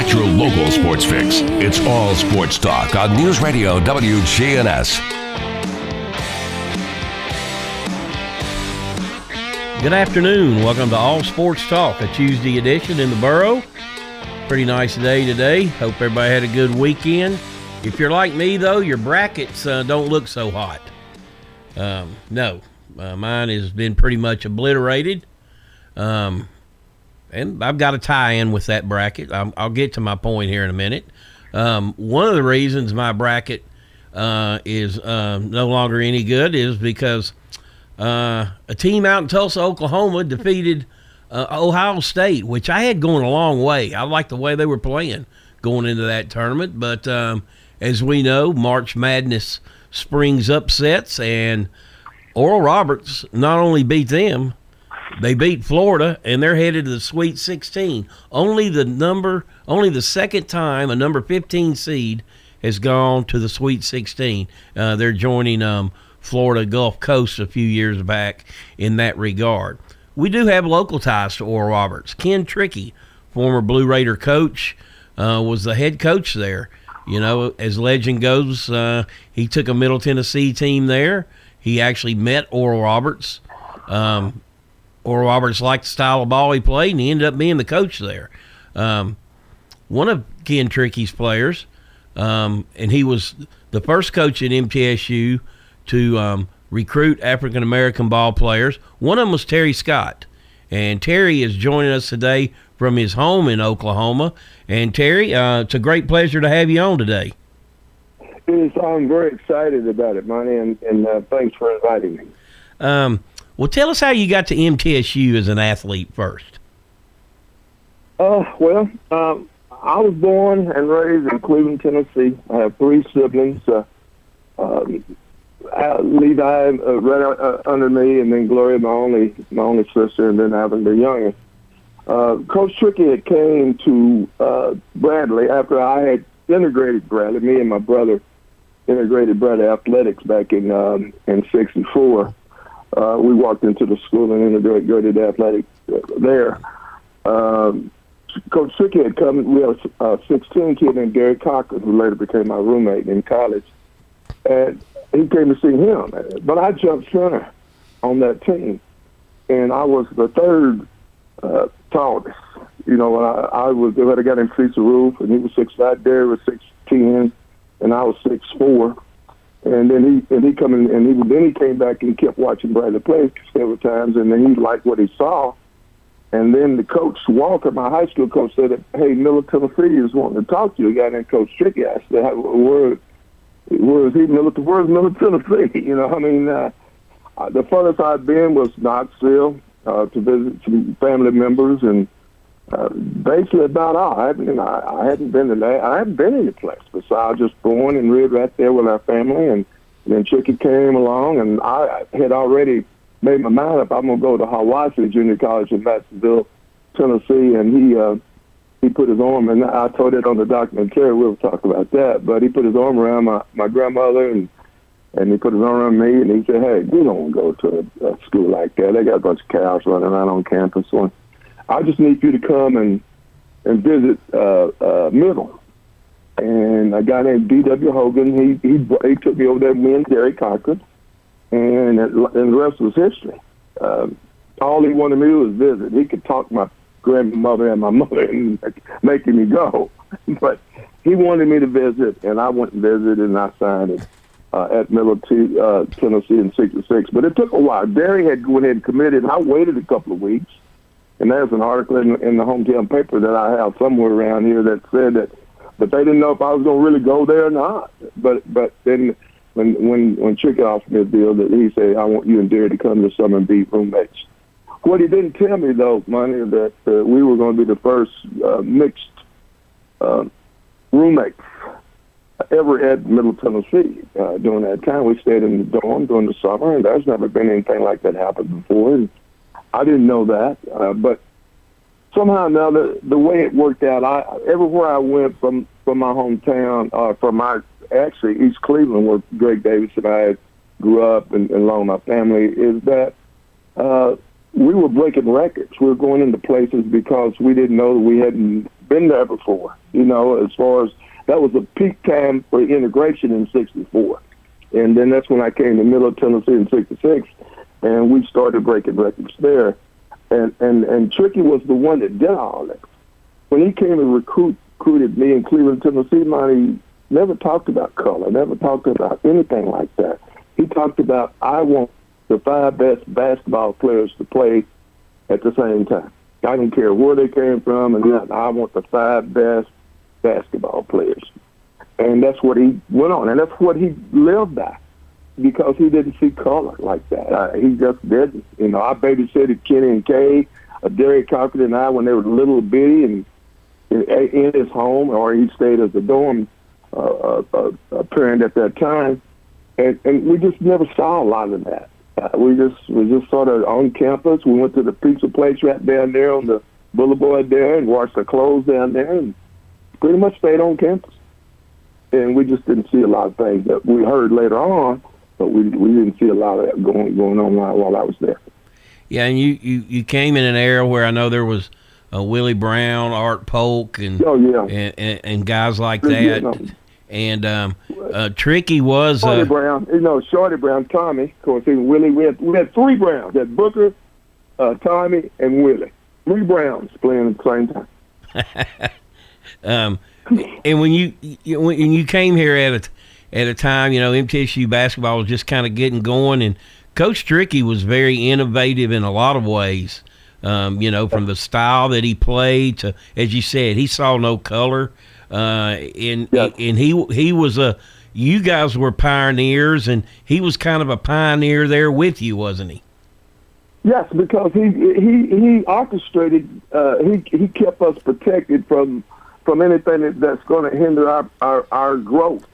Got your local sports fix. It's all sports talk on News Radio WGNS. Good afternoon. Welcome to All Sports Talk, a Tuesday edition in the borough. Pretty nice day today. Hope everybody had a good weekend. If you're like me, though, your brackets uh, don't look so hot. Um, no, uh, mine has been pretty much obliterated. Um, and I've got a tie in with that bracket. I'll, I'll get to my point here in a minute. Um, one of the reasons my bracket uh, is uh, no longer any good is because uh, a team out in Tulsa, Oklahoma, defeated uh, Ohio State, which I had going a long way. I liked the way they were playing going into that tournament, but um, as we know, March Madness springs upsets, and Oral Roberts not only beat them, they beat Florida, and they're headed to the Sweet 16. Only the number, only the second time a number 15 seed has gone to the Sweet 16. Uh, they're joining um, Florida Gulf Coast a few years back in that regard. We do have local ties to Oral Roberts. Ken Trickey, former Blue Raider coach, uh, was the head coach there. You know, as legend goes, uh, he took a Middle Tennessee team there. He actually met Oral Roberts. Um, Oral Roberts liked the style of ball he played, and he ended up being the coach there. Um, one of Ken Trickey's players, um, and he was the first coach at MTSU to um, recruit African American ball players. One of them was Terry Scott. And Terry is joining us today from his home in Oklahoma. And Terry, uh, it's a great pleasure to have you on today. It is, I'm very excited about it, Monty, and, and uh, thanks for inviting me. Um, well, tell us how you got to MTSU as an athlete first. Uh, well, um, I was born and raised in Cleveland, Tennessee. I have three siblings. Uh, um, Levi uh, right uh, under me, and then Gloria, my only my only sister, and then Evan, the youngest. Uh, Coach Trickey had came to uh, Bradley after I had integrated Bradley. Me and my brother integrated Bradley athletics back in um, in '64. Uh, we walked into the school and integrated athletics uh, there. Um, Coach Trickey had come. We had a uh, 16 kid named Gary Cochran, who later became my roommate in college, and he came to see him. But I jumped center on that team, and I was the third uh, tallest. You know, when I, I was, they had a guy named Cecil Roof, and he was six five. Derry was six ten, and I was six four. And then he and he come in, and he then he came back and kept watching Bradley play several times, and then he liked what he saw. And then the coach Walker, my high school coach, said, "Hey, Miller Tennessee is wanting to talk to you." A guy named Coach Trickey. I said, "Where, where is he? Miller, where's Miller Tennessee?" You know, I mean, uh, the furthest I'd been was Knoxville uh, to visit some family members, and uh, basically about all. I hadn't, I, I hadn't been to that. I hadn't been any place besides just born and reared right there with our family, and then Trickey came along, and I had already made my mind up. I'm gonna go to Hiwassee Junior College in Madisonville, Tennessee, and he uh, he put his arm, and I told it on the documentary. We'll talk about that, but he put his arm around my my grandmother, and and he put his arm around me, and he said, "Hey, we don't go to a, a school like that. They got a bunch of cows running around on campus. So I just need you to come and and visit uh, uh, Middle." And a guy named D.W. Hogan, he he he took me over there. Me and Terry Cochran and, and the rest was history. Um, all he wanted me to was visit. He could talk my grandmother and my mother and making me go, but he wanted me to visit, and I went and visited, and I signed it uh, at Middle T, uh, Tennessee in '66. But it took a while. Derry had went ahead and committed, and I waited a couple of weeks. And there's an article in, in the hometown paper that I have somewhere around here that said that, but they didn't know if I was going to really go there or not. But but then when when when Trickey offered me a deal, that he said, "I want you and Derry to come this summer and be roommates." What he didn't tell me though, Monty, that uh, we were going to be the first uh, mixed uh, roommates ever at Middle Tennessee. Uh, during that time, we stayed in the dorm during the summer, and there's never been anything like that happen before. And I didn't know that, uh, but somehow or another, the way it worked out, I everywhere I went from from my hometown, uh, from my actually East Cleveland, where Greg Davis and I grew up, and, and along my family, is that uh, we were breaking records. We were going into places because we didn't know that we hadn't been there before. You know, as far as that was a peak time for integration in '64, and then that's when I came to Middle Tennessee in '66, and we started breaking records there. And and and Trickey was the one that did all that. When he came and recruit, recruited me in Cleveland, Tennessee, Monty never talked about color, never talked about anything like that. He talked about I want the five best basketball players to play at the same time. I don't care where they came from, and then I want the five best basketball players. And that's what he went on, and that's what he lived by because he didn't see color like that. Uh, he just didn't. You know, I babysitted Kenny and Kay, uh, Derek Cochran and I when they were little bitty and in, in his home, or he stayed as a dorm uh, uh, uh, parent at that time, and and we just never saw a lot of that. Uh, we just we just sort of on campus. We went to the pizza place right down there on the boulevard there and washed our clothes down there, and pretty much stayed on campus. And we just didn't see a lot of things that we heard later on, but we we didn't see a lot of that going going on while, while I was there. Yeah, and you, you, you came in an era where I know there was uh, Willie Brown, Art Polk, and Oh yeah, and, and, and guys like Yeah, that. no. And um, uh, Trickey was Shorty uh, Brown, you know, Shorty Brown, Tommy, of course, even Willie. We had we had three Browns. Had Booker, uh, Tommy, and Willie. Three Browns playing at the same time. um, and when you, you when you came here at a at a time, you know, MTSU basketball was just kind of getting going, and Coach Trickey was very innovative in a lot of ways. Um, you know, from the style that he played to, as you said, he saw no color, uh, and Yeah. and he he was a. You guys were pioneers, and he was kind of a pioneer there with you, wasn't he? Yes, because he he he orchestrated. Uh, he he kept us protected from from anything that, that's going to hinder our, our our growth.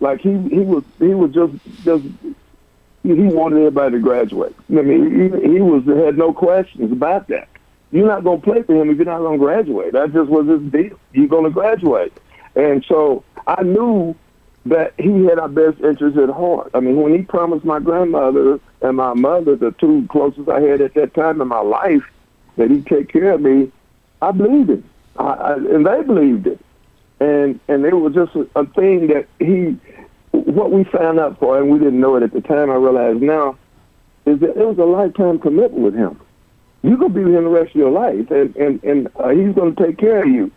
Like he he was he was just just he wanted everybody to graduate. I mean, he, he was had no questions about that. You're not going to play for him if you're not going to graduate. That just was his deal. You're going to graduate, and so I knew that he had our best interests at heart. I mean, when he promised my grandmother and my mother, the two closest I had at that time in my life, that he'd take care of me, I believed him, I, I, and they believed it. And and it was just a, thing that he, what we signed up for, and we didn't know it at the time. I realize now, is that it was a lifetime commitment with him. You're gonna be with him the rest of your life, and and and uh, he's gonna take care of you.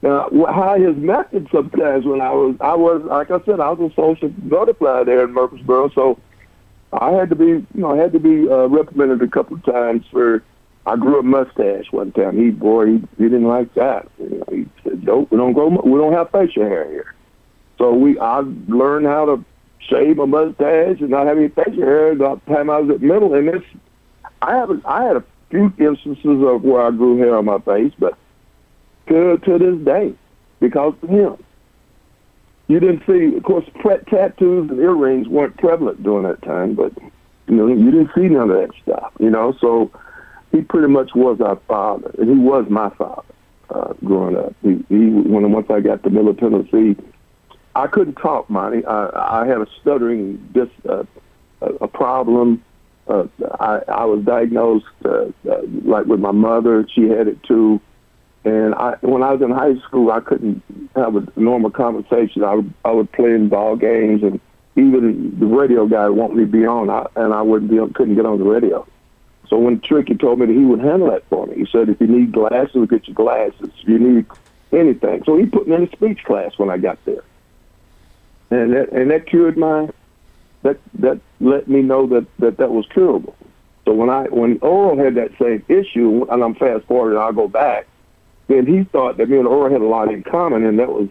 Now, how his method sometimes when I was, I was, like I said, I was a social butterfly there in Murfreesboro, so I had to be, you know, I had to be uh, reprimanded a couple of times for, I grew a mustache one time. He, boy, he, he didn't like that. You know, he said, "Nope, we don't grow, we don't have facial hair here." So we, I learned how to shave a mustache and not have any facial hair the time I was at middle. And this, I haven't. I had a few instances of where I grew hair on my face, but to to this day because of him. You didn't see, of course, tattoos and earrings weren't prevalent during that time, but you know you didn't see none of that stuff. You know, so he pretty much was our father, and he was my father uh, growing up. He, he when once I got to Middle Tennessee, I couldn't talk, Monty. I, I had a stuttering dis, uh, a problem. Uh, I, I was diagnosed uh, uh, like with my mother. She had it too. And I, when I was in high school, I couldn't have a normal conversation. I would, I would play in ball games, and even the radio guy would want me to be on, I, and I wouldn't be, couldn't get on the radio. So when Trickey told me that he would handle that for me, he said, if you need glasses, we'll get you glasses. If you need anything. So he put me in a speech class when I got there. And that, and that cured my, that, that let me know that, that that was curable. So when I, when Oral had that same issue, and I'm fast forwarding, I'll go back, then he thought that me and Oral had a lot in common, and that was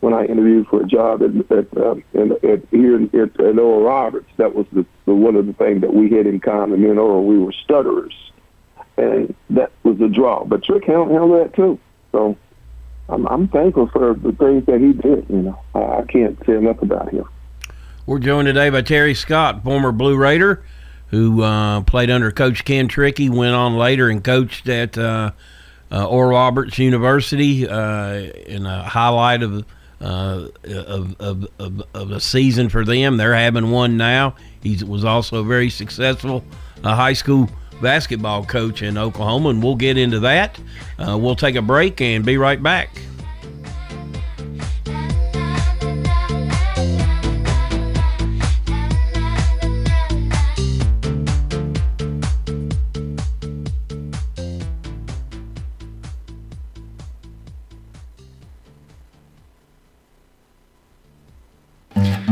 when I interviewed for a job at, at, um, in, at here at, at Oral Roberts. That was the, the one of the things that we had in common. Me and Oral, we were stutterers, and that was the draw. But Trick handled, that too. So I'm, I'm thankful for the things that he did. You know, I, can't say enough about him. We're joined today by Terry Scott, former Blue Raider, who uh, played under Coach Ken Trickey, went on later and coached at uh, uh, Oral Roberts University uh, in a highlight of of, of, of, a season for them. They're having one now. He was also a very successful high school basketball coach in Oklahoma, and we'll get into that. Uh, we'll take a break and be right back.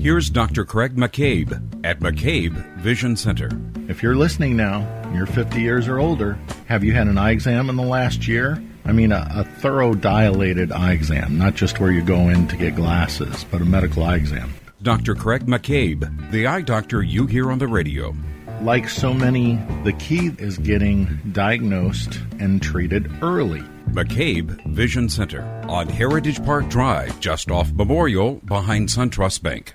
Here's Dr. Craig McCabe at McCabe Vision Center. If you're listening now, you're 50 years or older, have you had an eye exam in the last year? I mean, a, a, thorough dilated eye exam, not just where you go in to get glasses, but a medical eye exam. Dr. Craig McCabe, the eye doctor you hear on the radio. Like so many, the key is getting diagnosed and treated early. McCabe Vision Center on Heritage Park Drive, just off Memorial, behind SunTrust Bank.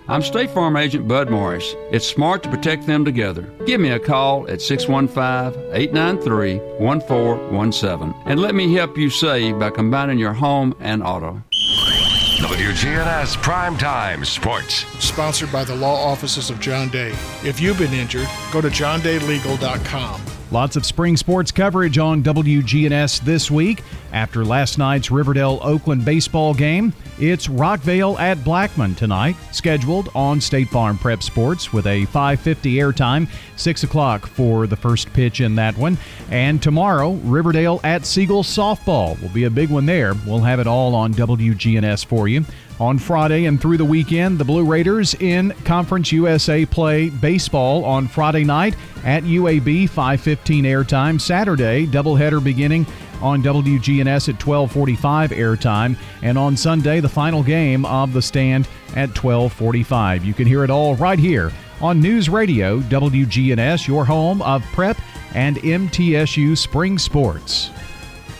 I'm State Farm Agent Bud Morris. It's smart to protect them together. Give me a call at 615 893 1417 and let me help you save by combining your home and auto. WGNS Primetime Sports. Sponsored by the law offices of John Day. If you've been injured, go to johndaylegal.com. Lots of spring sports coverage on WGNS this week. After last night's Riverdale Oakland baseball game, it's Rockvale at Blackman tonight, scheduled on State Farm Prep Sports with a 5:50 airtime, 6 o'clock for the first pitch in that one. And tomorrow, Riverdale at Siegel softball will be a big one there. We'll have it all on WGNS for you. On Friday and through the weekend, the Blue Raiders in Conference USA play baseball on Friday night at UAB 5:15 airtime. Saturday, doubleheader beginning on WGNS at 12:45 airtime, and on Sunday the final game of the stand at 12:45. You can hear it all right here on News Radio WGNS, your home of prep and MTSU spring sports.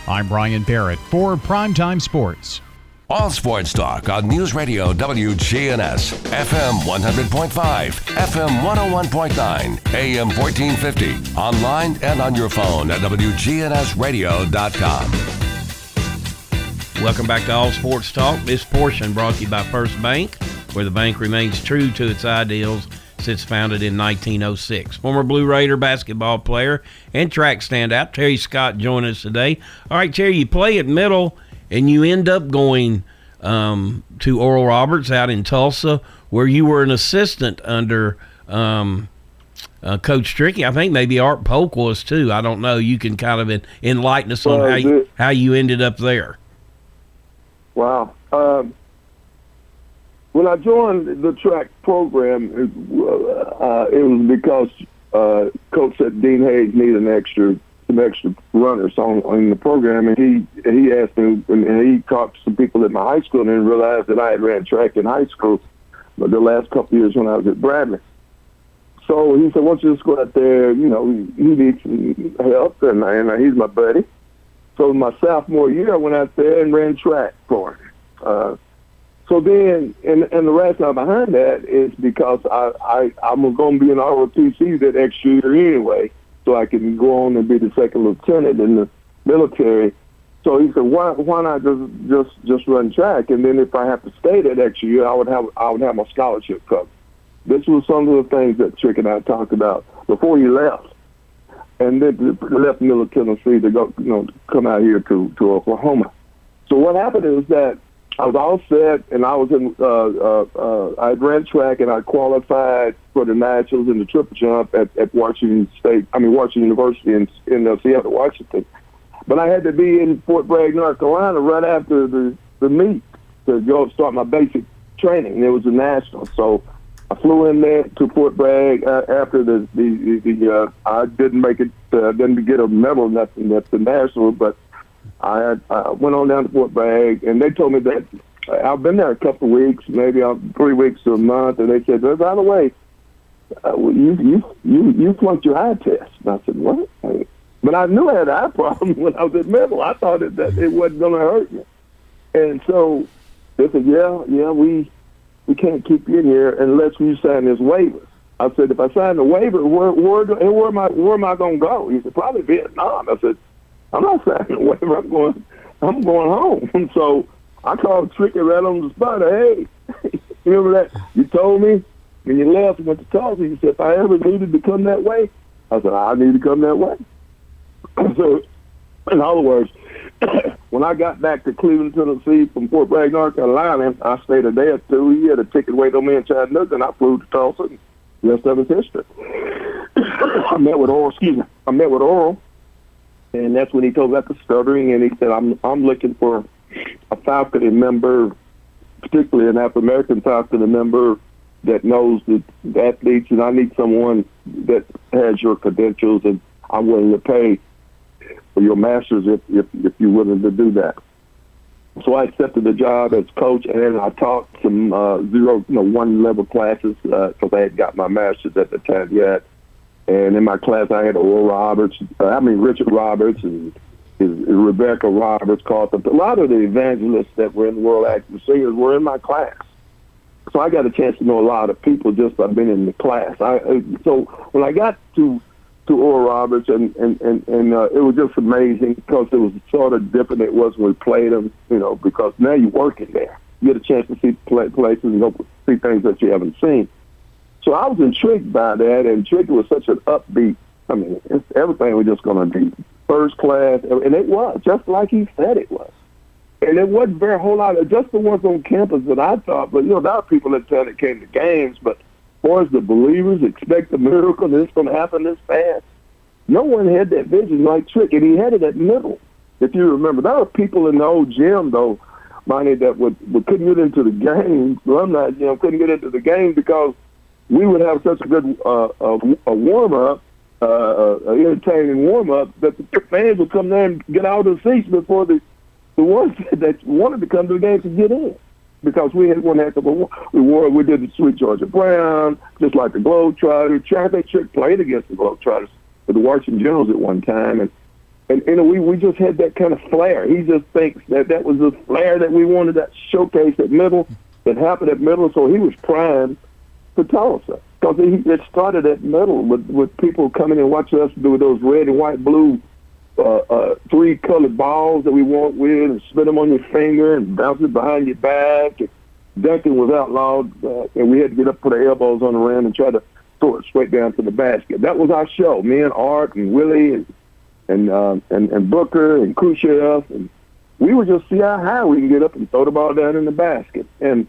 I'm Brian Barrett for Primetime Sports. All sports talk on News Radio WGNS, FM 100.5, FM 101.9, AM 1450, online and on your phone at WGNSradio.com. Welcome back to All Sports Talk. This portion brought to you by First Bank, where the bank remains true to its ideals since founded in 1906. Former Blue Raider basketball player and track standout Terry Scott joining us today. All right, Terry, you play at middle and you end up going um, to Oral Roberts out in Tulsa, where you were an assistant under Um, uh, Coach Trickey, I think maybe Art Polk was too. I don't know. You can kind of enlighten us on how you, how you ended up there. Wow. Um, when I joined the track program, it, uh, it was because uh, Coach said Dean Hayes needed an extra some extra runners on, on the program, and he he asked me, and he talked to some people at my high school, and realized that I had ran track in high school, but the last couple years when I was at Bradley. So he said, "Why don't you just go out there? You know, he needs some help, and, and he's my buddy." So my sophomore year, I went out there and ran track for him. Uh, so then, and, and the rationale behind that is because I, I I'm going to be in ROTC that extra year anyway, so I can go on and be the second lieutenant in the military. So he said, why why not just just just run track, and then if I have to stay that extra year, I would have I would have my scholarship covered. This was some of the things that Trick and I talked about before he left and then left Middle Tennessee to go, you know, come out here to to Oklahoma. So what happened is that I was all set, and I was in. Uh, uh, uh, I ran track, and I qualified for the nationals in the triple jump at, at Washington State. I mean Washington University in in uh, Seattle, Washington. But I had to be in Fort Bragg, North Carolina, right after the the meet to go start my basic training. It was a national, so I flew in there to Fort Bragg uh, after the the, the, the uh, I didn't make it, uh, didn't get a medal, nothing at the national, but I I went on down to Fort Bragg, and they told me that uh, I've been there a couple of weeks, maybe uh, three weeks to a month, and they said, by the way, uh, you you you you flunked your eye test." And I said, "What?" But I knew I had an eye problem when I was at middle. I thought that, that it wasn't going to hurt me, and so they said, "Yeah, yeah, we." we can't keep you in here unless you sign this waiver. I said, if I sign the waiver, where where where am I where am I going to go? He said, probably Vietnam. I said, I'm not signing the waiver. I'm going I'm going home. And so I called Trickey right on the spot. Hey, remember that? You told me when you left and went to Tulsa. You said, if I ever needed to come that way, I said, I need to come that way. so, in other words, when I got back to Cleveland, Tennessee from Fort Bragg, North Carolina, I stayed a day or two. He had a ticket wait on me in Chattanooga, and I flew to Tulsa. And the rest of it's history. I met with Oral. Excuse me. I met with Oral, and that's when he told me about the stuttering, and he said, "I'm I'm looking for a faculty member, particularly an African American faculty member." That knows the, athletes, and I need someone that has your credentials, and I'm willing to pay for your masters if if if you're willing to do that. So I accepted the job as coach, and I taught some uh, zero, you know, one level classes because I had got my master's at the time yet. And in my class, I had Oral Roberts, uh, I mean Richard Roberts, and his, Rebecca Roberts, Carlton. A lot of the evangelists that were in the World Action Singers were in my class. So I got a chance to know a lot of people just by being in the class. I uh, so when I got to to Oral Roberts, and and and, and uh, it was just amazing because it was sort of different it was when we played them. You know, because now you're working there, you get a chance to see pla places and go see things that you haven't seen. So I was intrigued by that, and Trickey was such an upbeat. I mean, everything was just going to be first class, and it was just like he said it was. And it wasn't very whole lot just the ones on campus that I thought, but you know, there are people in town that came to games, but far as the believers expect a miracle and it's going to happen this fast. No one had that vision like Trick, and he had it at middle. If you remember, there were people in the old gym though, Monty, that would, would couldn't get into the game. Alumni gym couldn't get into the game because we would have such a good uh, a, a warm up, uh, uh, entertaining warm up that the fans would come there and get out of the seats before the the ones that wanted to come to the game could get in because we had one heck of a we wore we did the Sweet Georgia Brown just like the Globetrotters. I think Trick played against the Globetrotters for the Washington Generals at one time, and and you know we we just had that kind of flair. He just thinks that that was the flair that we wanted that showcase at middle that happened at middle. So he was primed for Tulsa because it started at middle with with people coming and watching us do those red and white blue uh, uh, three colored balls that we walk with and spin them on your finger and bounce it behind your back. And dunking was outlawed, uh, and we had to get up, put our elbows on the rim, and try to throw it straight down to the basket. That was our show. Me and Art and Willie and and uh, and, and Booker and Khrushchev, and we would just see how high we can get up and throw the ball down in the basket. And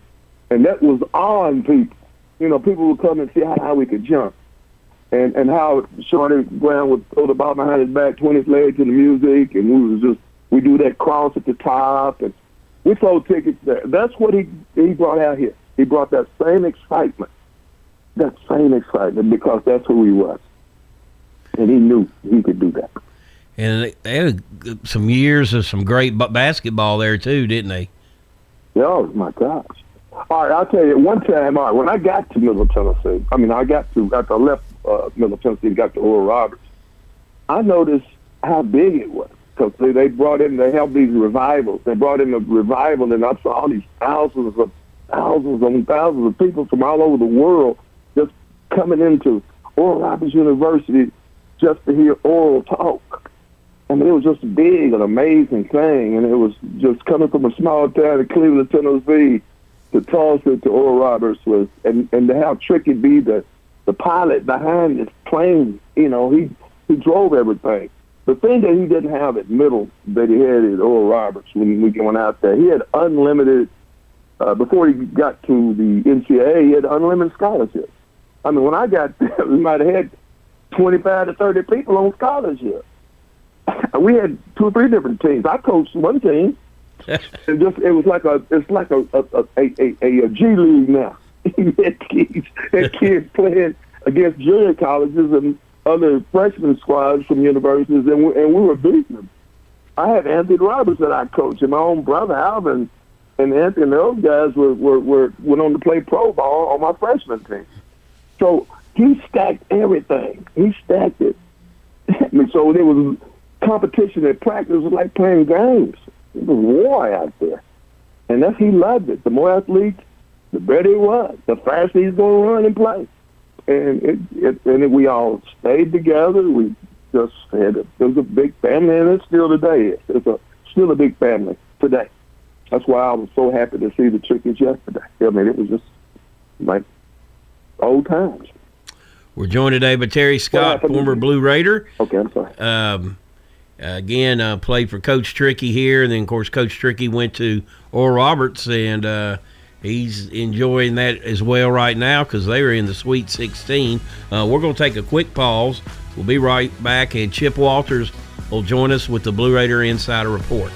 and that was on people. you know, people would come and see how, how we could jump. And and how Shorty Brown would throw the ball behind his back, twin his leg to the music, and we was just we do that cross at the top, and we sold tickets there. That's what he he brought out here. He brought that same excitement, that same excitement, because that's who he was, and he knew he could do that. And they had some years of some great basketball there too, didn't they? Oh my gosh! All right, I'll tell you. One time, all right, when I got to Middle Tennessee, I mean, I got to after I left uh, Middle Tennessee, got to Oral Roberts. I noticed how big it was because they, they brought in, they held these revivals. They brought in a revival, and I saw all these thousands of thousands and thousands of people from all over the world just coming into Oral Roberts University just to hear oral talk. I mean, it was just a big and amazing thing, and it was just coming from a small town in Cleveland, Tennessee, to Tulsa to Oral Roberts was, and and to have Trickey be the the pilot behind this plane. You know, he he drove everything. The thing that he didn't have at middle that he had at Oral Roberts when we went out there, he had unlimited. Uh, before he got to the NCAA, he had unlimited scholarships. I mean, when I got there, we might have had 25 to 30 people on scholarship. we had two or three different teams. I coached one team, and just it was like a it's like a a a, a, a, a G league now. Had kids, had kids playing against junior colleges and other freshman squads from universities, and we, and we were beating them. I had Anthony Roberts that I coached, and my own brother Alvin and Anthony and those guys were, were, were went on to play pro ball on my freshman team. So he stacked everything. He stacked it. Mean, so there was competition at practice. Was like playing games. It was war out there. And that's he loved it. The more athletes, the better he was. The faster he's going to run and play. And it, it and it, we all stayed together. We just had a, it was a big family, and it still today is. It's a still a big family today. That's why I was so happy to see the chickens yesterday. I mean, it was just like old times. We're joined today by Terry Scott, former Blue Raider. Okay, I'm sorry. Um, again, uh, played for Coach Trickey here, and then of course Coach Trickey went to Oral Roberts, and uh, he's enjoying that as well right now because they are in the Sweet 16. Uh, we're going to take a quick pause. We'll be right back, and Chip Walters will join us with the Blue Raider Insider Report.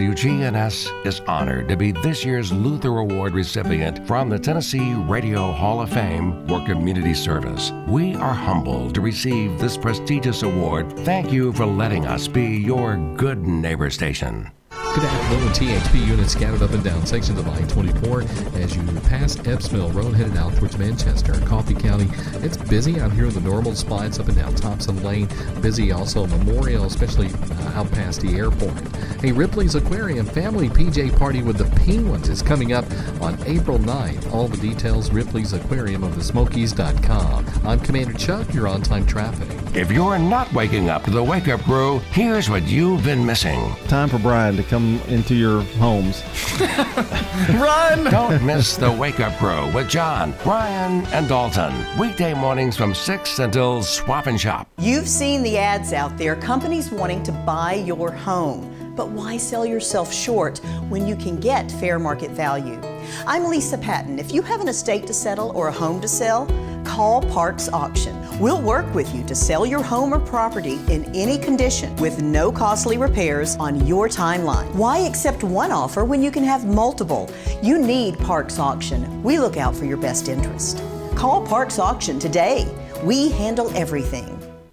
WGNS is honored to be this year's Luther Award recipient from the Tennessee Radio Hall of Fame for community service. We are humbled to receive this prestigious award. Thank you for letting us be your good neighbor station. Good afternoon. THP units scattered up and down sections of I-24 as you pass Epps Mill Road headed out towards Manchester and Coffee County. It's busy out here in the normal spots up and down Thompson Lane. Busy also Memorial, especially uh, out past the airport. Hey, Ripley's Aquarium Family PJ Party with the Penguins is coming up on April 9th. All the details, Ripley's Aquarium of the Smokies.com. I'm Commander Chuck, you're on time traffic. If you're not waking up to the wake up crew, here's what you've been missing. Time for Brian to come into your homes. Run! Don't miss the wake up crew with John, Brian, and Dalton. Weekday mornings from 6 until swap and shop. You've seen the ads out there, companies wanting to buy your home. But why sell yourself short when you can get fair market value? I'm Lisa Patton. If you have an estate to settle or a home to sell, call Parks Auction. We'll work with you to sell your home or property in any condition with no costly repairs on your timeline. Why accept one offer when you can have multiple? You need Parks Auction. We look out for your best interest. Call Parks Auction today. We handle everything.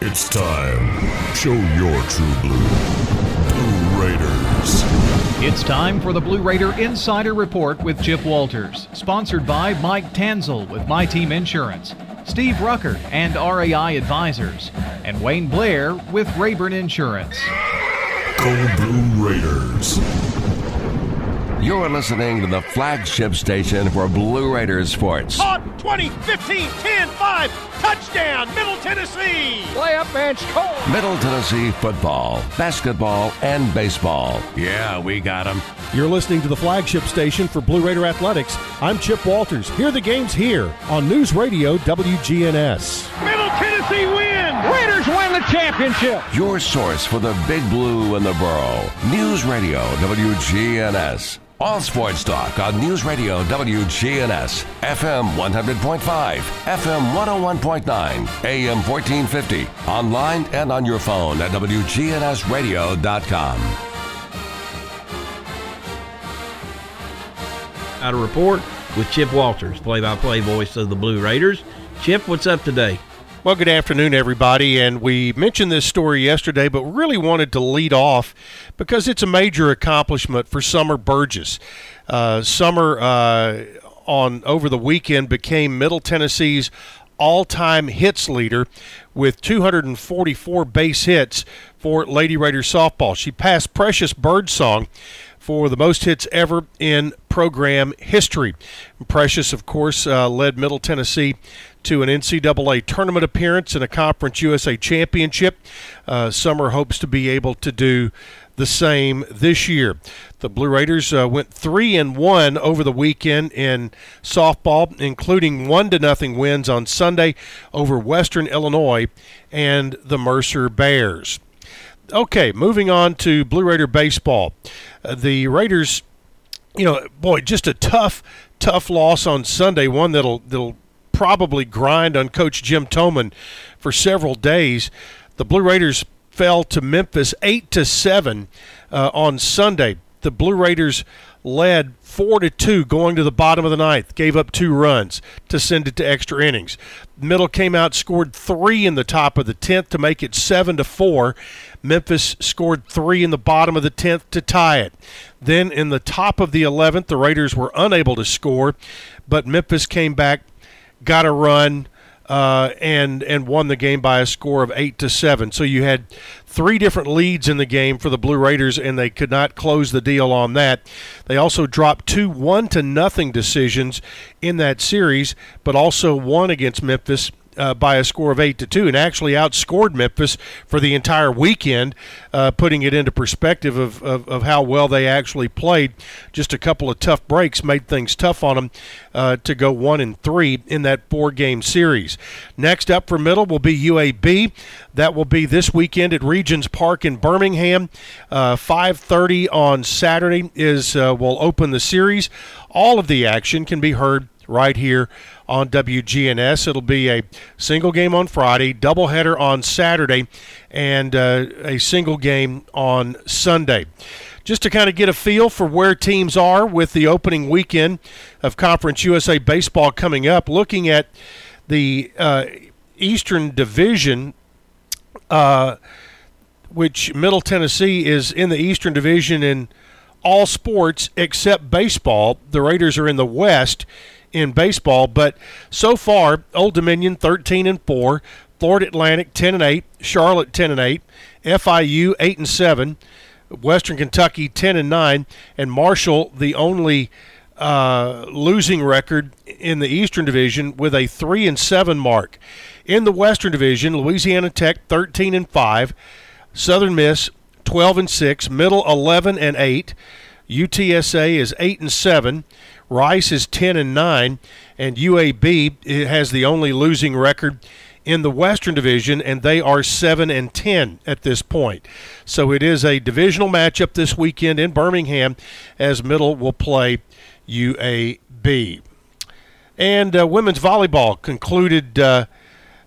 It's time. Show your true blue. Blue Raiders. It's time for the Blue Raider Insider Report with Chip Walters, sponsored by Mike Tanzel with My Team Insurance, Steve Rucker and RAI Advisors, and Wayne Blair with Rayburn Insurance. Go Blue Raiders. You're listening to the flagship station for Blue Raiders sports. Caught 20, 15, 10, 5, touchdown, Middle Tennessee. Play up bench, Cole. Middle Tennessee football, basketball, and baseball. Yeah, we got them. You're listening to the flagship station for Blue Raider Athletics. I'm Chip Walters. Hear the games here on News Radio WGNS. Middle Tennessee win. Raiders win the championship. Your source for the Big Blue and the Borough. News Radio WGNS. All sports talk on News Radio WGNS, FM 100.5, FM 101.9, AM 1450, online and on your phone at WGNSradio.com. Out of report with Chip Walters, play-by-play voice of the Blue Raiders. Chip, what's up today? Well, good afternoon, everybody. And we mentioned this story yesterday, but really wanted to lead off because it's a major accomplishment for Summer Burgess. Uh, Summer uh, on over the weekend became Middle Tennessee's all-time hits leader with 244 base hits for Lady Raiders softball. She passed Precious Birdsong for the most hits ever in program history. Precious, of course, uh, led Middle Tennessee to an NCAA tournament appearance and a Conference USA championship. Uh, Summer hopes to be able to do the same this year. The Blue Raiders uh, went three and one over the weekend in softball, including one to nothing wins on Sunday over Western Illinois and the Mercer Bears. Okay, moving on to Blue Raider baseball. Uh, the Raiders, you know, boy, just a tough, tough loss on Sunday. One that'll that'll probably grind on Coach Jim Toman for several days. The Blue Raiders fell to Memphis eight to seven uh, on Sunday. The Blue Raiders led four to two going to the bottom of the ninth, gave up two runs to send it to extra innings. Middle came out, scored three in the top of the tenth to make it seven to four. Memphis scored three in the bottom of the tenth to tie it. Then in the top of the eleventh, the Raiders were unable to score, but Memphis came back, got a run uh, and and won the game by a score of eight to seven. So you had three different leads in the game for the Blue Raiders, and they could not close the deal on that. They also dropped two one to nothing decisions in that series, but also won against Memphis uh, by a score of eight to two, and actually outscored Memphis for the entire weekend, uh, putting it into perspective of, of, of, how well they actually played. Just a couple of tough breaks made things tough on them uh, to go one and three in that four-game series. Next up for middle will be UAB. That will be this weekend at Regions Park in Birmingham. 5:30 uh, on Saturday is uh, will open the series. All of the action can be heard right here on WGNS. It'll be a single game on Friday, doubleheader on Saturday, and uh, a single game on Sunday. Just to kind of get a feel for where teams are with the opening weekend of Conference USA baseball coming up, looking at the uh, Eastern Division. Uh, which Middle Tennessee is in the Eastern Division in all sports except baseball. The Raiders are in the West in baseball. But so far, Old Dominion 13 and 4, Florida Atlantic 10 and 8, Charlotte 10 and 8, FIU 8 and 7, Western Kentucky 10 and 9, and Marshall the only uh, losing record in the Eastern Division with a 3 and 7 mark. In the Western Division, Louisiana Tech 13 and 5, Southern Miss 12 and 6, Middle 11 and 8, UTSA is 8 and 7, Rice is 10 and 9, and UAB has the only losing record in the Western Division, and they are 7 and 10 at this point. So it is a divisional matchup this weekend in Birmingham as Middle will play UAB. And uh, women's volleyball concluded. Uh,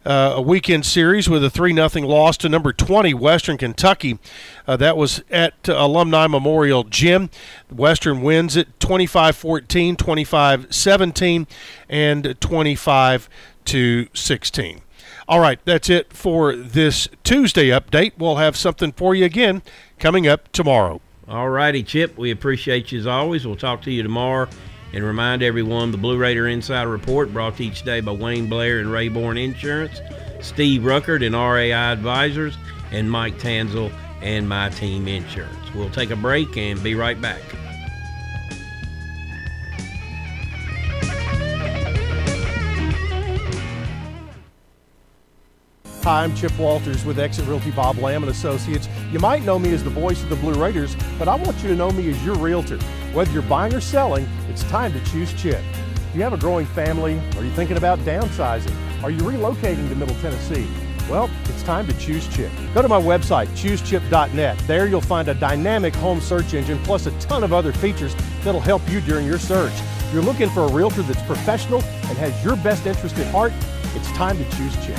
uh, a weekend series with a 3 0 loss to number 20, Western Kentucky. Uh, that was at uh, Alumni Memorial Gym. Western wins it 25 14, 25 17, and 25 to 16. All right, that's it for this Tuesday update. We'll have something for you again coming up tomorrow. All righty, Chip. We appreciate you as always. We'll talk to you tomorrow. And remind everyone the Blue Raider Insider Report brought to each day by Wayne Blair and Rayborn Insurance, Steve Ruckert and RAI Advisors, and Mike Tanzel and My Team Insurance. We'll take a break and be right back. Hi, I'm Chip Walters with Exit Realty Bob Lamb and Associates. You might know me as the voice of the Blue Raiders, but I want you to know me as your realtor. Whether you're buying or selling, it's time to choose Chip. Do you have a growing family? Are you thinking about downsizing? Are you relocating to Middle Tennessee? Well, it's time to choose Chip. Go to my website, choosechip.net. There you'll find a dynamic home search engine plus a ton of other features that'll help you during your search. If you're looking for a realtor that's professional and has your best interest at heart, it's time to choose Chip.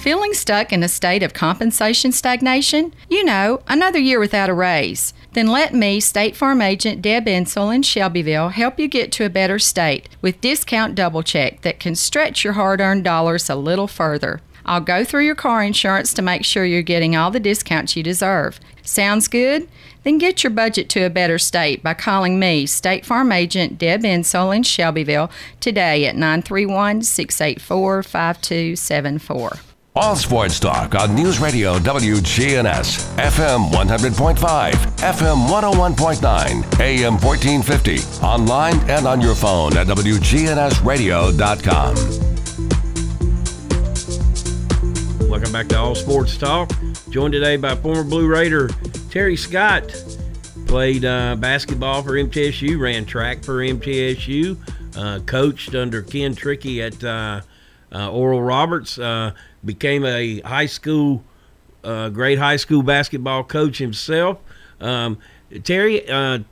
Feeling stuck in a state of compensation stagnation? You know, another year without a raise. Then let me, State Farm Agent Deb Insel in Shelbyville, help you get to a better state with Discount Double Check that can stretch your hard earned dollars a little further. I'll go through your car insurance to make sure you're getting all the discounts you deserve. Sounds good? Then get your budget to a better state by calling me, State Farm Agent Deb Insel in Shelbyville, today at 931 684 5274. All sports talk on News Radio WGNS, FM 100.5, FM 101.9, AM 1450, online and on your phone at WGNSradio.com. Welcome back to All Sports Talk. Joined today by former Blue Raider Terry Scott. Played uh, basketball for MTSU, ran track for MTSU, uh, coached under Ken Trickey at uh, uh Oral Roberts, uh, became a high school, uh, great high school basketball coach himself. Um, Terry,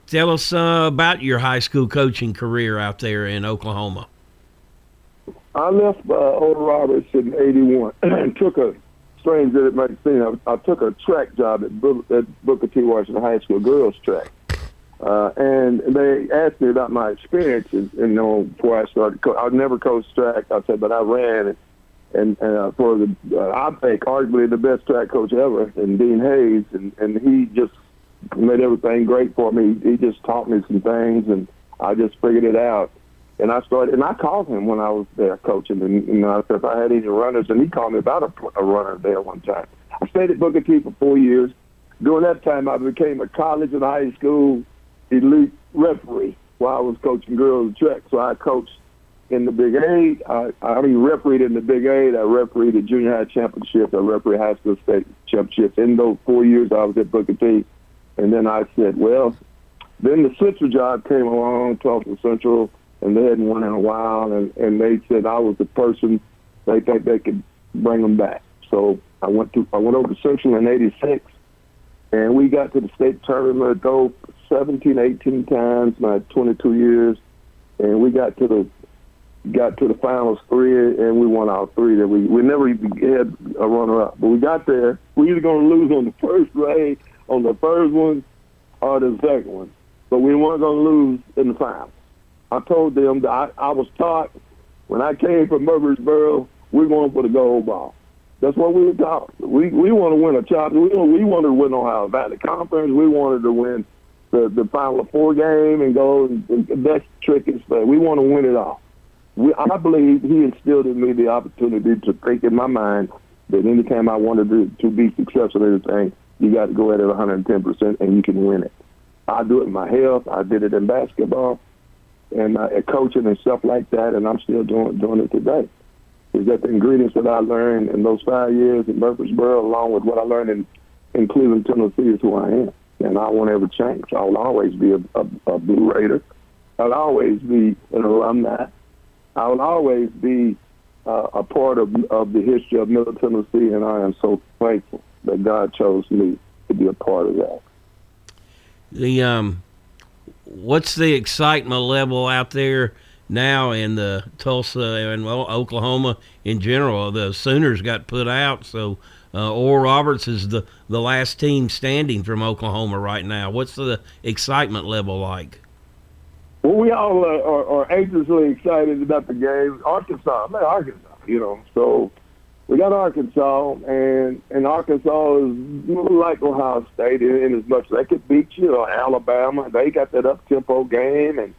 tell us about your high school coaching career out there in Oklahoma. I left uh, Oral Roberts in '81 and took a strange that it might seem. I, I took a track job at, at Booker T. Washington High School girls track, uh, and they asked me about my experience. And, you know, before I started, co- I never coached track. I said, but I ran, and, and uh, for the uh, I think arguably the best track coach ever, and Dean Hayes, and and he just made everything great for me. He just taught me some things, and I just figured it out. And I started, and I called him when I was there coaching, and, and I said if I had any runners, and he called me about a, a runner there one time. I stayed at Booker T for four years. During that time, I became a college and high school elite referee while I was coaching girls track. So I coached in the Big Eight. I, I mean, refereed in the Big Eight. I refereed the junior high championship. I refereed high school state championships. In those four years, I was at Booker T. And then I said, well, then the Central job came along, Tulsa Central and they hadn't won in a while, and and they said I was the person they think they could bring them back. So I went to I went over to Central in '86, and we got to the state tournament though 17, 18 times my 22 years, and we got to the got to the finals three, and we won all three. That we we never had a runner up, but we got there. We either going to lose on the first race, on the first one, or the second one, but we weren't going to lose in the finals. I told them that I, I was taught when I came from Murfreesboro, we're going for the gold ball. That's what we were taught. We we want to win a chapter. We we wanted to win Ohio Valley Conference. We wanted to win the the Final Four game and go. And, that's tricky stuff. We want to win it all. We, I believe he instilled in me the opportunity to think in my mind that anytime I wanted to, to be successful in anything, you got to go at it 110 percent and you can win it. I do it in my health. I did it in basketball and uh, coaching and stuff like that, and I'm still doing doing it today. Is that the ingredients that I learned in those five years in Murfreesboro, along with what I learned in in Cleveland, Tennessee, is who I am, and I won't ever change. I will always be a, a, a Blue Raider. I'll always be an alumni. I will always be uh, a part of of the history of Middle Tennessee, and I am so thankful that God chose me to be a part of that. The um, what's the excitement level out there now in the Tulsa and well, Oklahoma in general? The Sooners got put out, so uh, Oral Roberts is the the last team standing from Oklahoma right now. What's the excitement level like? Well, we all uh, are, are anxiously excited about the game. Arkansas, man, Arkansas, you know. So we got Arkansas, and and Arkansas is like Ohio State in, in as much as they could beat you or Alabama. They got that up tempo game, and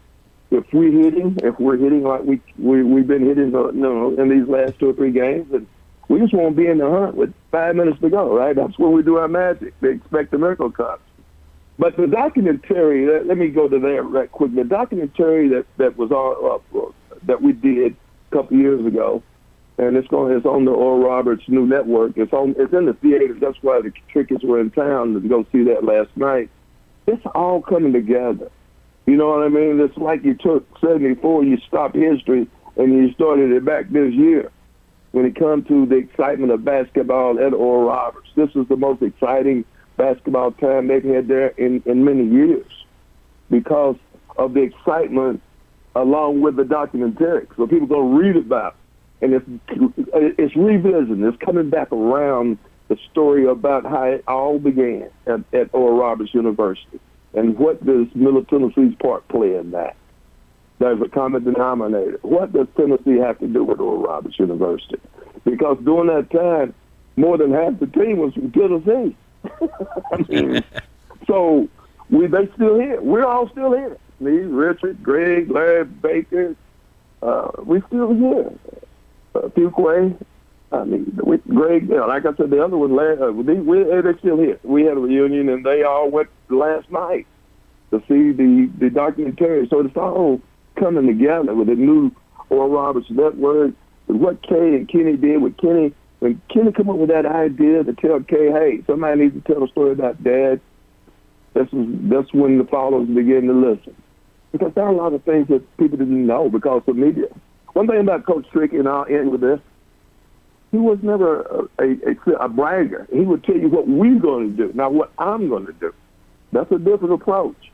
if we're hitting, if we're hitting like we, we we've been hitting, you know, in these last two or three games, and we just want to be in the hunt with five minutes to go. Right? That's when we do our magic. They expect the miracle cups. But the documentary, let, let me go to there right quick. The documentary that that was on uh, that we did a couple years ago and it's going. It's on the Oral Roberts new network. It's on. It's in the theaters. That's why the Trickett's were in town to go see that last night. It's all coming together. You know what I mean? It's like you took '74, you stopped history, and you started it back this year. When it comes to the excitement of basketball at Oral Roberts, this is the most exciting basketball time they've had there in, in many years because of the excitement along with the documentary. So people going to read about it. and it's it's revisiting. It's coming back around the story about how it all began at, at Oral Roberts University, and what does Middle Tennessee's part play in that? There's a common denominator. What does Tennessee have to do with Oral Roberts University? Because during that time, more than half the team was from Tennessee. I mean, so we they still here. We're all still here. Me, Richard, Greg, Larry Baker, uh, we still here uh, Fuquay. I mean, we, Greg, you know, like I said, the other one, uh, we, we, they're still here. We had a reunion, and they all went last night to see the, the documentary. So it's all coming together with the new Oral Roberts Network, what Kay and Kenny did with Kenny. When Kenny come up with that idea to tell Kay, hey, somebody needs to tell a story about Dad, that's, that's when the followers begin to listen. Because there are a lot of things that people didn't know because of media. One thing about Coach Trick, and I'll end with this, he was never a, a, a bragger. He would tell you what we're going to do, not what I'm going to do. That's a different approach.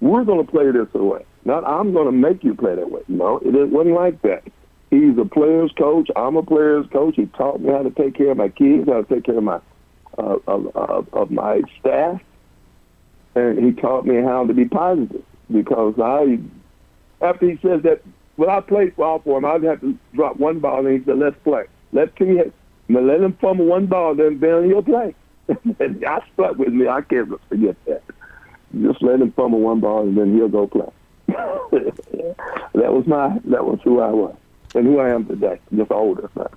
We're going to play this way, not I'm going to make you play that way. No, it wasn't like that. He's a player's coach. I'm a player's coach. He taught me how to take care of my kids, how to take care of my uh, of, of, of my staff, and he taught me how to be positive because I, after he says that when I played ball for him, I'd have to drop one ball, and he said, "Let's play. Let's see it. Let him fumble one ball, then then he'll play." and I stuck with me. I can't forget that. Just let him fumble one ball, and then he'll go play. that was my. That was who I was, and who I am today. Just older. Now.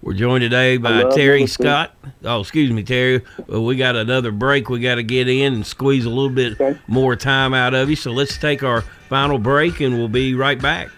We're joined today by Terry Scott. Oh, excuse me, Terry. Well, we got another break we got to get in and squeeze a little bit okay. more time out of you. So let's take our final break and we'll be right back.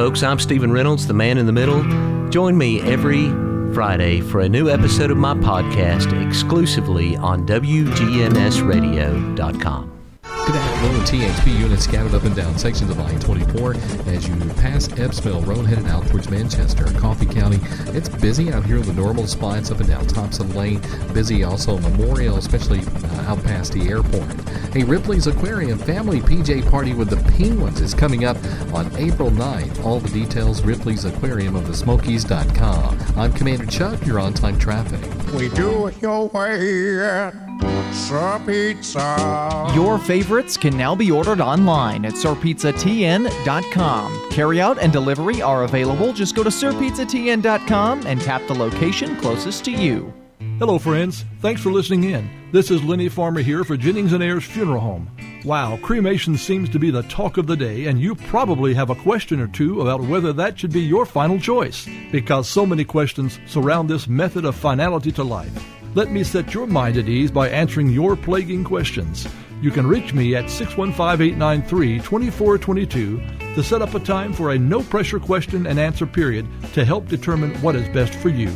Folks. I'm Stephen Reynolds, the man in the middle. Join me every Friday for a new episode of my podcast exclusively on WGNSradio.com. Good afternoon. THP units scattered up and down sections of I-24 as you pass Epps Mill Road headed out towards Manchester Coffee County. It's busy out here in the normal spots up and down Thompson Lane. Busy also Memorial, especially uh, out past the airport. Hey, Ripley's Aquarium Family PJ Party with the Penguins is coming up on April 9th. All the details, Ripley's Aquarium of the Smokies.com. I'm Commander Chuck, you're on time traffic. We do it your way. Sir Pizza. Your favorites can now be ordered online at sirpizzatn.com. Carryout and delivery are available. Just go to sirpizzatn.com and tap the location closest to you. Hello, friends. Thanks for listening in. This is Lenny Farmer here for Jennings and Ayers Funeral Home. Wow, cremation seems to be the talk of the day, and you probably have a question or two about whether that should be your final choice, because so many questions surround this method of finality to life. Let me set your mind at ease by answering your plaguing questions. You can reach me at 615 893 2422 to set up a time for a no pressure question and answer period to help determine what is best for you.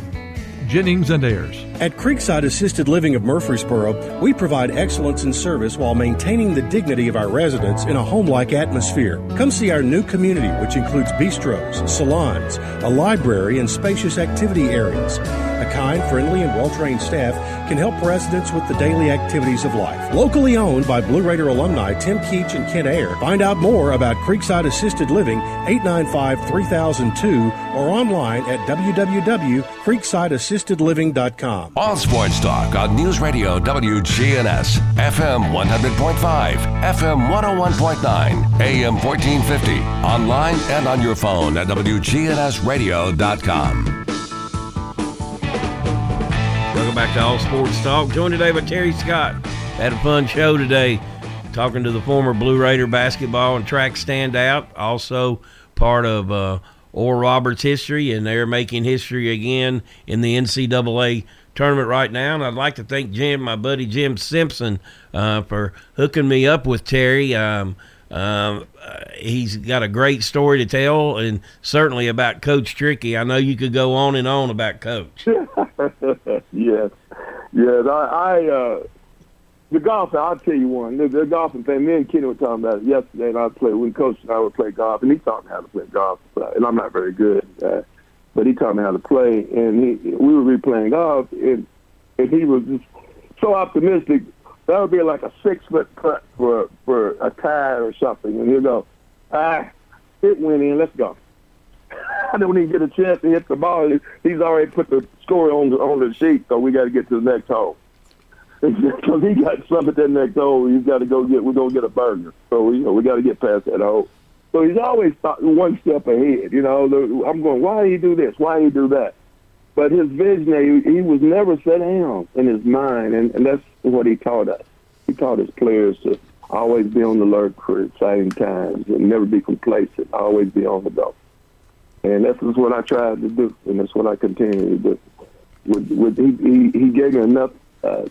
Jennings and Ayers. At Creekside Assisted Living of Murfreesboro, we provide excellence in service while maintaining the dignity of our residents in a home like atmosphere. Come see our new community, which includes bistros, salons, a library, and spacious activity areas. A kind, friendly, and well trained staff can help residents with the daily activities of life. Locally owned by Blue Raider alumni Tim Keach and Ken Ayer. Find out more about Creekside Assisted Living 895 3002 or online at www.creeksideassistedliving.com. All sports talk on News Radio WGNS, FM 100.5, FM 101.9, AM 1450, online and on your phone at WGNSradio.com. Welcome back to All Sports Talk. Joined today by Terry Scott. Had a fun show today talking to the former Blue Raider basketball and track standout, also part of uh, Oral Roberts history, and they're making history again in the NCAA tournament right now. And I'd like to thank Jim, my buddy Jim Simpson, uh, for hooking me up with Terry. Um, um, he's got a great story to tell, and certainly about Coach Trickey. I know you could go on and on about Coach. yes, yes. I, I uh, the golf. I'll tell you one. The, the golfing thing. Me and Kenny were talking about it yesterday, and I played when Coach and I would play golf, and he taught me how to play golf. Uh, and I'm not very good, but he taught me how to play, and he we were replaying golf, and and he was just so optimistic. That would be like a six foot putt for for a tie or something, and he'll go, ah, it went in. Let's go. I don't even get a chance to hit the ball. He's already put the score on the on the sheet, so we got to get to the next hole. Because he got some at that next hole, he's got to go get. We're gonna get a burger, so we you know, we got to get past that hole. So he's always one step ahead. You know, I'm going. Why do you do this? Why do you do that? But his vision, he, was never set down in his mind, and, and that's what he taught us. He taught his players to always be on the alert for exciting times and never be complacent. Always be on the go. And that's what I tried to do, and that's what I continue to do. With, with he, he, he gave me enough uh,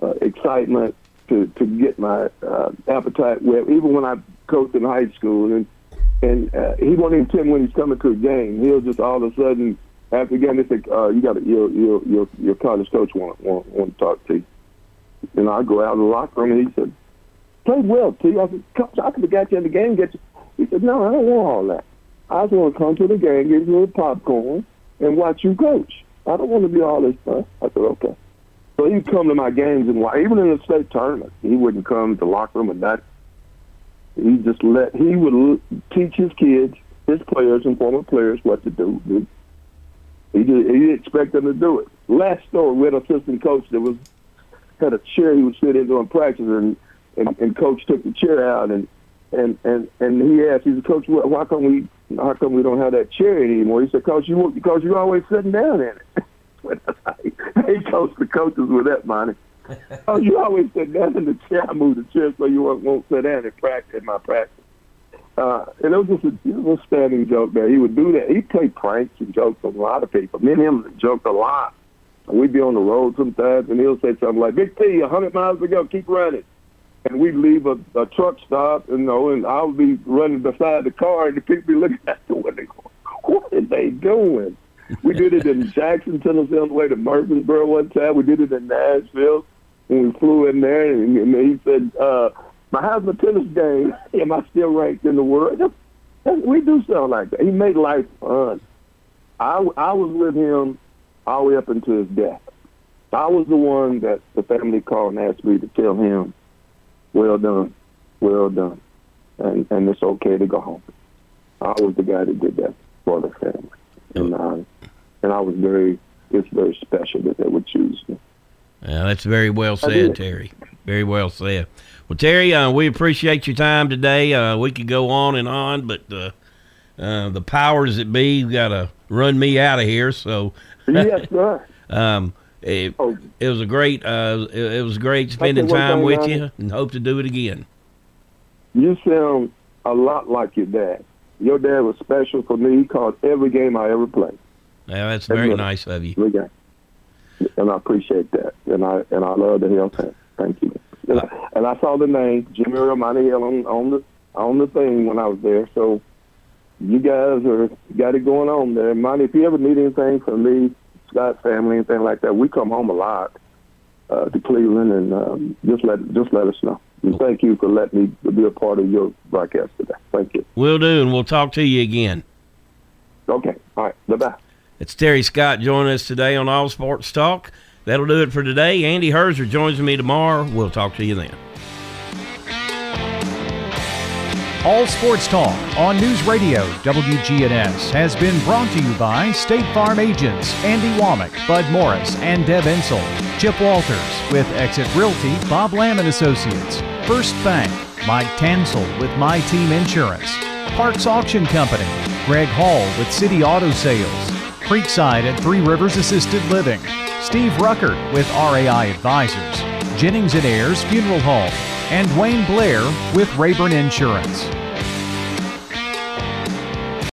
uh, excitement to to get my uh, appetite wet. Even when I coached in high school, and and uh, he won't even tell me when he's coming to a game. He'll just all of a sudden after game, they say, uh, "You got your your your your college coach want want want to talk to you." And I go out of the locker room, and he said, "Played well, T." I said, "Coach, I could have got you in the game, get you." He said, "No, I don't want all that." I just want to come to the game, get a popcorn, and watch you coach. I don't want to be all this stuff. I said, okay. So he'd come to my games and watch, even in the state tournament. He wouldn't come to the locker room and not. He just let, he would teach his kids, his players and former players what to do. He did, he didn't expect them to do it. Last story, we had an assistant coach that was had a chair he would sit in during practice, and, and and coach took the chair out and and and and he asked, he said, Coach, why come we how come we don't have that chair anymore? He said, Coach, you because you're always sitting down in it. he coached the coaches with that money. oh, you always sit down in the chair. I moved the chair so you won't, won't sit down in practice in my practice. Uh, and it was just a, it was a standing joke there. He would do that. He'd play pranks and jokes on a lot of people. Me and him joked a lot. We'd be on the road sometimes, and he'll say something like, "Big T, a hundred miles to go, keep running." and we'd leave a, a truck stop, you know, and I would be running beside the car, and the people be looking at the window, what are they doing? We did it in Jackson, Tennessee, on the way to Murfreesboro one time. We did it in Nashville when we flew in there, and, and he said, uh, "My how's my tennis day, Am I still ranked in the world?" We do sound like that. He made life fun. I I was with him all the way up until his death. I was the one that the family called and asked me to tell him well done, well done, and and it's okay to go home. I was the guy that did that for the family, and uh, and I was very it's very special that they would choose me. Yeah, that's very well said, Terry. Very well said. Well, Terry, uh, we appreciate your time today. Uh, we could go on and on, but uh, uh the powers that be got to run me out of here. So, yes, sir. um, it, oh. it was a great uh, it, it was great spending time with you, and hope to do it again. You sound a lot like your dad. Your dad was special for me. He called every game I ever played. Yeah, that's every very nice of you. And I appreciate that, and I and I love the Hill fan. Thank you. And, I, and I saw the name Jimmy Romani Hill on, on the on the thing when I was there. So you guys are got it going on there. Monty, if you ever need anything from me, Scott family, anything like that, we come home a lot uh, to Cleveland, and um, just let just let us know. And thank you for letting me be a part of your broadcast today. Thank you. We'll do, and we'll talk to you again. Okay. All right. Bye bye. It's Terry Scott joining us today on All Sports Talk. That'll do it for today. Andy Herzer joins me tomorrow. We'll talk to you then. All Sports Talk on News Radio WGNS has been brought to you by State Farm agents Andy Womack, Bud Morris, and Deb Ensel. Chip Walters with Exit Realty, Bob Lamb and Associates. First Bank, Mike Tansel with My Team Insurance. Parks Auction Company, Greg Hall with City Auto Sales. Creekside at Three Rivers Assisted Living. Steve Ruckert with RAI Advisors. Jennings and Ayers Funeral Home and Wayne Blair with Rayburn Insurance.